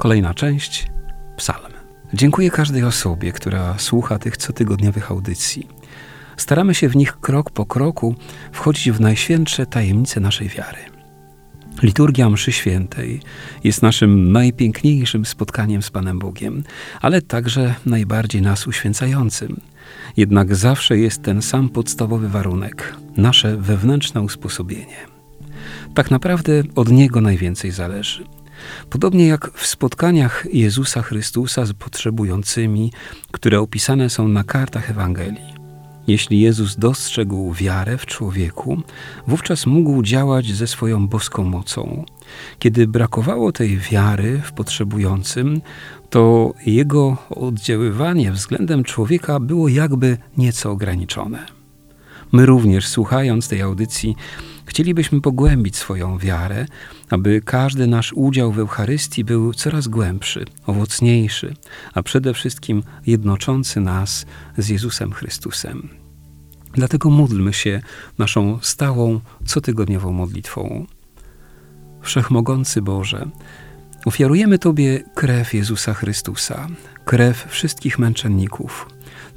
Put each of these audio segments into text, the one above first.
Kolejna część Psalm. Dziękuję każdej osobie, która słucha tych cotygodniowych audycji. Staramy się w nich krok po kroku wchodzić w najświętsze tajemnice naszej wiary. Liturgia Mszy Świętej jest naszym najpiękniejszym spotkaniem z Panem Bogiem, ale także najbardziej nas uświęcającym. Jednak zawsze jest ten sam podstawowy warunek nasze wewnętrzne usposobienie. Tak naprawdę od niego najwięcej zależy. Podobnie jak w spotkaniach Jezusa Chrystusa z potrzebującymi, które opisane są na kartach Ewangelii. Jeśli Jezus dostrzegł wiarę w człowieku, wówczas mógł działać ze swoją boską mocą. Kiedy brakowało tej wiary w potrzebującym, to jego oddziaływanie względem człowieka było jakby nieco ograniczone. My również, słuchając tej audycji, chcielibyśmy pogłębić swoją wiarę, aby każdy nasz udział w Eucharystii był coraz głębszy, owocniejszy, a przede wszystkim jednoczący nas z Jezusem Chrystusem. Dlatego módlmy się naszą stałą, cotygodniową modlitwą. Wszechmogący Boże, ofiarujemy Tobie krew Jezusa Chrystusa, krew wszystkich męczenników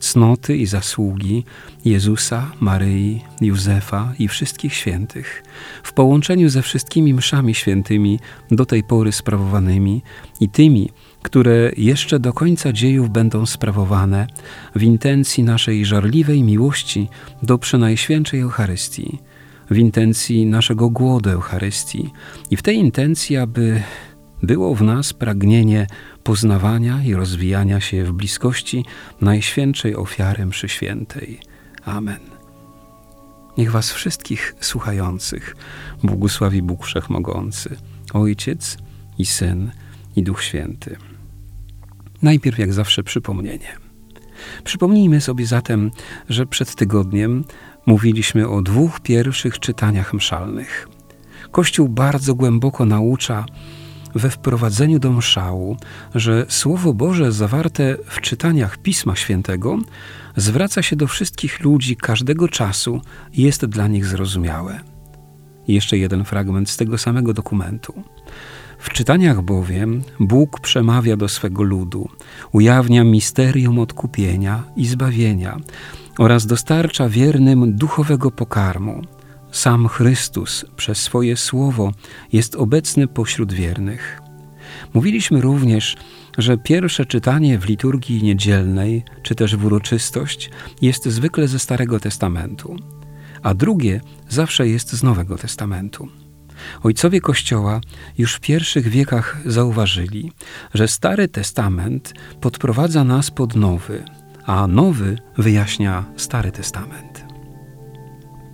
cnoty i zasługi Jezusa, Maryi, Józefa i wszystkich świętych, w połączeniu ze wszystkimi mszami świętymi do tej pory sprawowanymi i tymi, które jeszcze do końca dziejów będą sprawowane w intencji naszej żarliwej miłości do Przenajświętszej Eucharystii, w intencji naszego głodu Eucharystii i w tej intencji, aby było w nas pragnienie poznawania i rozwijania się w bliskości Najświętszej ofiary mszy świętej. Amen. Niech was wszystkich słuchających błogosławi Bóg Wszechmogący, Ojciec i Syn i Duch Święty. Najpierw jak zawsze przypomnienie. Przypomnijmy sobie zatem, że przed tygodniem mówiliśmy o dwóch pierwszych czytaniach mszalnych. Kościół bardzo głęboko naucza, we wprowadzeniu do mszału, że Słowo Boże zawarte w czytaniach Pisma Świętego zwraca się do wszystkich ludzi każdego czasu i jest dla nich zrozumiałe. jeszcze jeden fragment z tego samego dokumentu. W czytaniach bowiem Bóg przemawia do swego ludu, ujawnia misterium odkupienia i zbawienia oraz dostarcza wiernym duchowego pokarmu – sam Chrystus przez swoje słowo jest obecny pośród wiernych. Mówiliśmy również, że pierwsze czytanie w liturgii niedzielnej, czy też w uroczystość, jest zwykle ze Starego Testamentu, a drugie zawsze jest z Nowego Testamentu. Ojcowie Kościoła już w pierwszych wiekach zauważyli, że Stary Testament podprowadza nas pod Nowy, a Nowy wyjaśnia Stary Testament.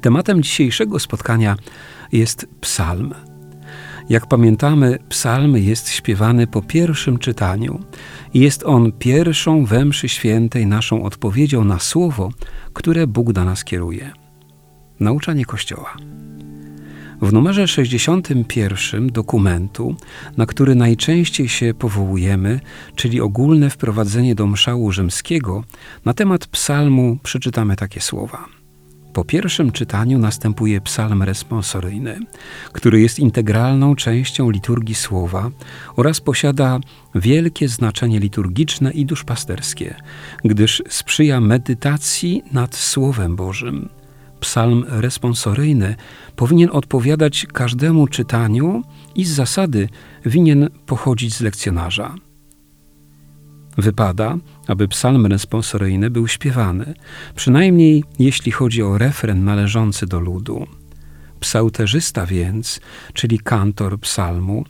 Tematem dzisiejszego spotkania jest psalm. Jak pamiętamy, psalm jest śpiewany po pierwszym czytaniu jest on pierwszą we mszy świętej naszą odpowiedzią na słowo, które Bóg do nas kieruje. Nauczanie Kościoła. W numerze 61 dokumentu, na który najczęściej się powołujemy, czyli ogólne wprowadzenie do mszału rzymskiego, na temat psalmu przeczytamy takie słowa – po pierwszym czytaniu następuje psalm responsoryjny, który jest integralną częścią liturgii słowa oraz posiada wielkie znaczenie liturgiczne i duszpasterskie, gdyż sprzyja medytacji nad Słowem Bożym. Psalm responsoryjny powinien odpowiadać każdemu czytaniu i z zasady winien pochodzić z lekcjonarza. Wypada, aby psalm responsoryjny był śpiewany, przynajmniej jeśli chodzi o refren należący do ludu. Psałterzysta więc, czyli kantor psalmu,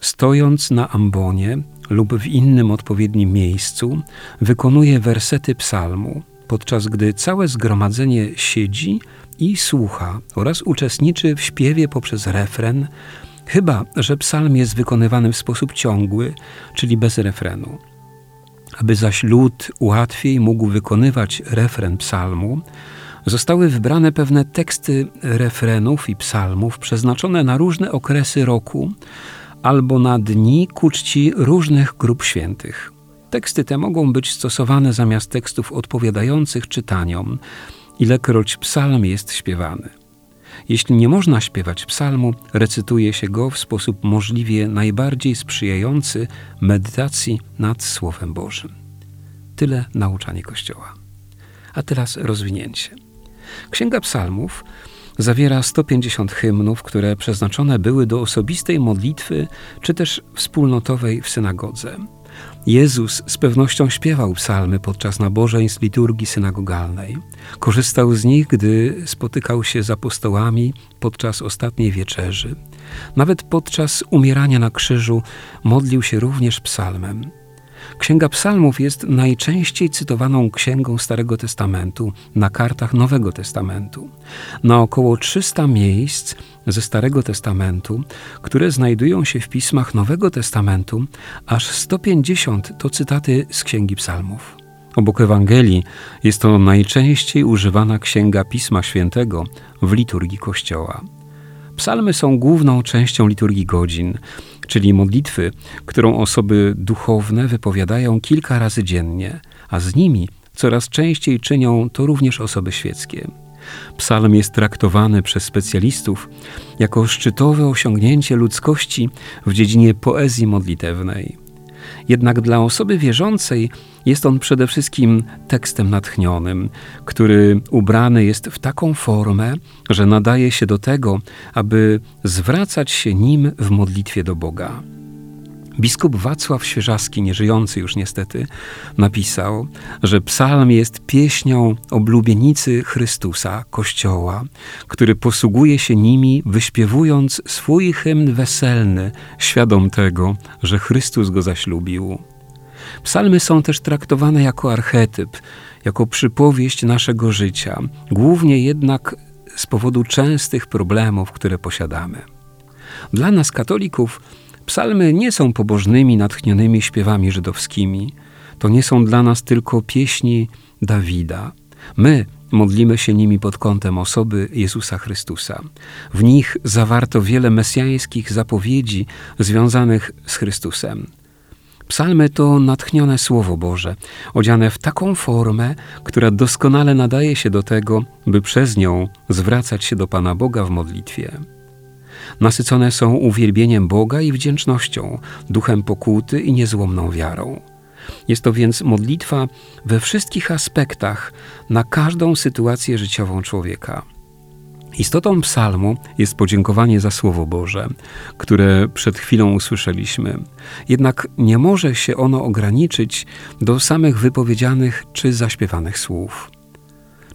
stojąc na ambonie lub w innym odpowiednim miejscu, wykonuje wersety psalmu, podczas gdy całe zgromadzenie siedzi i słucha oraz uczestniczy w śpiewie poprzez refren, Chyba, że psalm jest wykonywany w sposób ciągły, czyli bez refrenu. Aby zaś lud łatwiej mógł wykonywać refren psalmu, zostały wybrane pewne teksty refrenów i psalmów przeznaczone na różne okresy roku albo na dni ku czci różnych grup świętych. Teksty te mogą być stosowane zamiast tekstów odpowiadających czytaniom, ilekroć psalm jest śpiewany. Jeśli nie można śpiewać psalmu, recytuje się go w sposób możliwie najbardziej sprzyjający medytacji nad Słowem Bożym. Tyle nauczanie Kościoła. A teraz rozwinięcie. Księga Psalmów zawiera 150 hymnów, które przeznaczone były do osobistej modlitwy czy też wspólnotowej w synagodze. Jezus z pewnością śpiewał psalmy podczas nabożeństw liturgii synagogalnej. Korzystał z nich, gdy spotykał się z apostołami podczas ostatniej wieczerzy. Nawet podczas umierania na krzyżu modlił się również psalmem. Księga Psalmów jest najczęściej cytowaną księgą Starego Testamentu na kartach Nowego Testamentu. Na około 300 miejsc ze Starego Testamentu, które znajdują się w pismach Nowego Testamentu, aż 150 to cytaty z Księgi Psalmów. Obok Ewangelii jest to najczęściej używana księga Pisma Świętego w liturgii Kościoła. Psalmy są główną częścią liturgii godzin, czyli modlitwy, którą osoby duchowne wypowiadają kilka razy dziennie, a z nimi coraz częściej czynią to również osoby świeckie. Psalm jest traktowany przez specjalistów jako szczytowe osiągnięcie ludzkości w dziedzinie poezji modlitewnej. Jednak dla osoby wierzącej jest on przede wszystkim tekstem natchnionym, który ubrany jest w taką formę, że nadaje się do tego, aby zwracać się nim w modlitwie do Boga. Biskup Wacław Świeżaski, nieżyjący już niestety, napisał, że psalm jest pieśnią oblubienicy Chrystusa, Kościoła, który posługuje się nimi, wyśpiewując swój hymn weselny, świadom tego, że Chrystus go zaślubił. Psalmy są też traktowane jako archetyp, jako przypowieść naszego życia, głównie jednak z powodu częstych problemów, które posiadamy. Dla nas, katolików, Psalmy nie są pobożnymi, natchnionymi śpiewami żydowskimi. To nie są dla nas tylko pieśni Dawida. My modlimy się nimi pod kątem osoby Jezusa Chrystusa. W nich zawarto wiele mesjańskich zapowiedzi związanych z Chrystusem. Psalmy to natchnione Słowo Boże, odziane w taką formę, która doskonale nadaje się do tego, by przez nią zwracać się do Pana Boga w modlitwie. Nasycone są uwielbieniem Boga i wdzięcznością, duchem pokuty i niezłomną wiarą. Jest to więc modlitwa we wszystkich aspektach, na każdą sytuację życiową człowieka. Istotą psalmu jest podziękowanie za Słowo Boże, które przed chwilą usłyszeliśmy. Jednak nie może się ono ograniczyć do samych wypowiedzianych czy zaśpiewanych słów.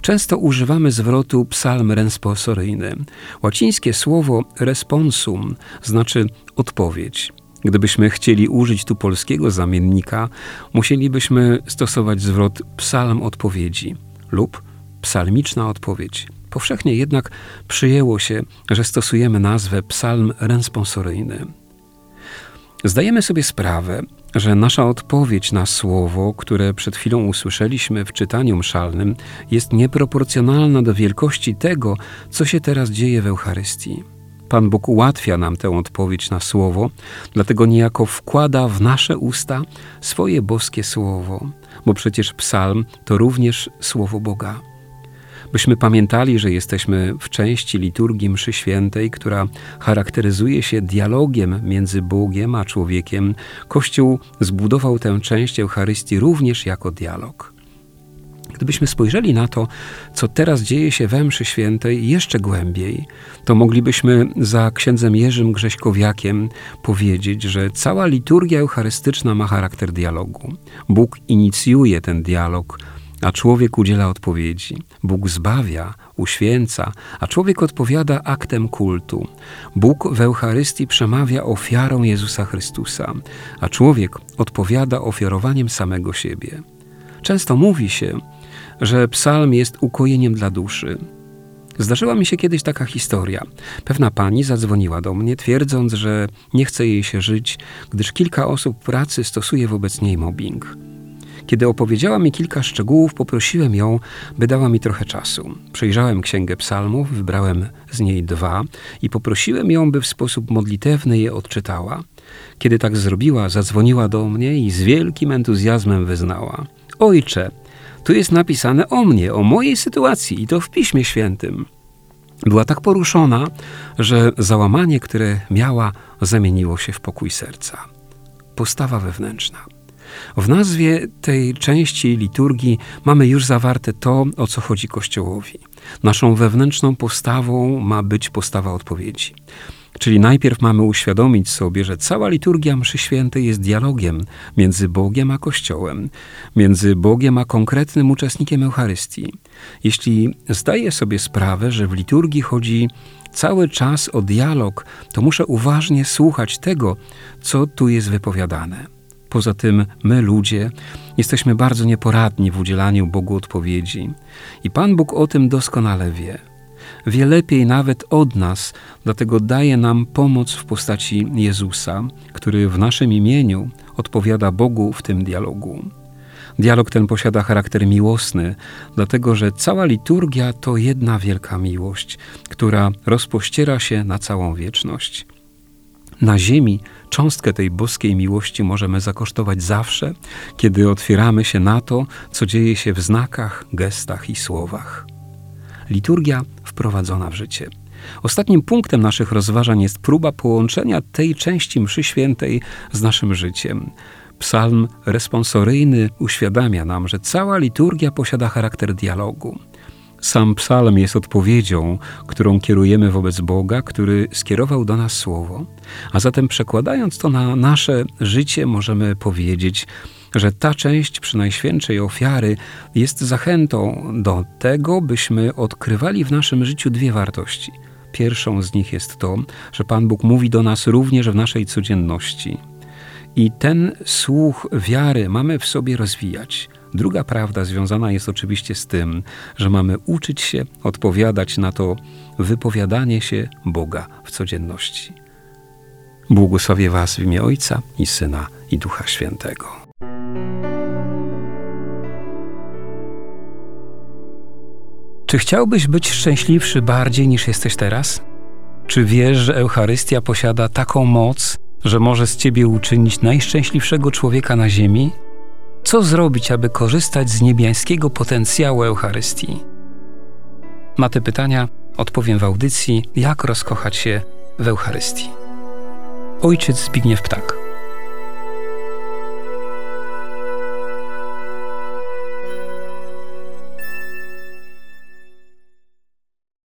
Często używamy zwrotu psalm responsoryjny. Łacińskie słowo responsum znaczy odpowiedź. Gdybyśmy chcieli użyć tu polskiego zamiennika, musielibyśmy stosować zwrot psalm odpowiedzi lub psalmiczna odpowiedź. Powszechnie jednak przyjęło się, że stosujemy nazwę psalm responsoryjny. Zdajemy sobie sprawę, że nasza odpowiedź na słowo, które przed chwilą usłyszeliśmy w czytaniu mszalnym, jest nieproporcjonalna do wielkości tego, co się teraz dzieje w Eucharystii. Pan Bóg ułatwia nam tę odpowiedź na słowo, dlatego niejako wkłada w nasze usta swoje boskie słowo, bo przecież psalm to również słowo Boga byśmy pamiętali, że jesteśmy w części liturgii mszy świętej, która charakteryzuje się dialogiem między Bogiem a człowiekiem. Kościół zbudował tę część Eucharystii również jako dialog. Gdybyśmy spojrzeli na to, co teraz dzieje się we mszy świętej jeszcze głębiej, to moglibyśmy za księdzem Jerzym Grześkowiakiem powiedzieć, że cała liturgia eucharystyczna ma charakter dialogu. Bóg inicjuje ten dialog, a człowiek udziela odpowiedzi. Bóg zbawia, uświęca, a człowiek odpowiada aktem kultu. Bóg w Eucharystii przemawia ofiarą Jezusa Chrystusa, a człowiek odpowiada ofiarowaniem samego siebie. Często mówi się, że psalm jest ukojeniem dla duszy. Zdarzyła mi się kiedyś taka historia. Pewna pani zadzwoniła do mnie, twierdząc, że nie chce jej się żyć, gdyż kilka osób pracy stosuje wobec niej mobbing. Kiedy opowiedziała mi kilka szczegółów, poprosiłem ją, by dała mi trochę czasu. Przejrzałem księgę psalmów, wybrałem z niej dwa i poprosiłem ją, by w sposób modlitewny je odczytała. Kiedy tak zrobiła, zadzwoniła do mnie i z wielkim entuzjazmem wyznała: Ojcze, tu jest napisane o mnie, o mojej sytuacji i to w Piśmie Świętym. Była tak poruszona, że załamanie, które miała, zamieniło się w pokój serca. Postawa wewnętrzna. W nazwie tej części liturgii mamy już zawarte to, o co chodzi Kościołowi. Naszą wewnętrzną postawą ma być postawa odpowiedzi. Czyli najpierw mamy uświadomić sobie, że cała liturgia mszy świętej jest dialogiem między Bogiem a Kościołem, między Bogiem a konkretnym uczestnikiem Eucharystii. Jeśli zdaję sobie sprawę, że w liturgii chodzi cały czas o dialog, to muszę uważnie słuchać tego, co tu jest wypowiadane. Poza tym my, ludzie, jesteśmy bardzo nieporadni w udzielaniu Bogu odpowiedzi. I Pan Bóg o tym doskonale wie. Wie lepiej nawet od nas, dlatego daje nam pomoc w postaci Jezusa, który w naszym imieniu odpowiada Bogu w tym dialogu. Dialog ten posiada charakter miłosny, dlatego że cała liturgia to jedna wielka miłość, która rozpościera się na całą wieczność. Na ziemi cząstkę tej boskiej miłości możemy zakosztować zawsze, kiedy otwieramy się na to, co dzieje się w znakach, gestach i słowach. Liturgia wprowadzona w życie. Ostatnim punktem naszych rozważań jest próba połączenia tej części mszy świętej z naszym życiem. Psalm responsoryjny uświadamia nam, że cała liturgia posiada charakter dialogu. Sam psalm jest odpowiedzią, którą kierujemy wobec Boga, który skierował do nas słowo. A zatem przekładając to na nasze życie, możemy powiedzieć, że ta część przynajświętszej ofiary jest zachętą do tego, byśmy odkrywali w naszym życiu dwie wartości. Pierwszą z nich jest to, że Pan Bóg mówi do nas również w naszej codzienności. I ten słuch wiary mamy w sobie rozwijać. Druga prawda związana jest oczywiście z tym, że mamy uczyć się odpowiadać na to wypowiadanie się Boga w codzienności. Błogosławię Was w imię Ojca i Syna i Ducha Świętego. Czy chciałbyś być szczęśliwszy bardziej niż jesteś teraz? Czy wiesz, że Eucharystia posiada taką moc, że może z ciebie uczynić najszczęśliwszego człowieka na ziemi? Co zrobić, aby korzystać z niebiańskiego potencjału Eucharystii? Na te pytania odpowiem w audycji Jak rozkochać się w Eucharystii. Ojciec Zbigniew Ptak.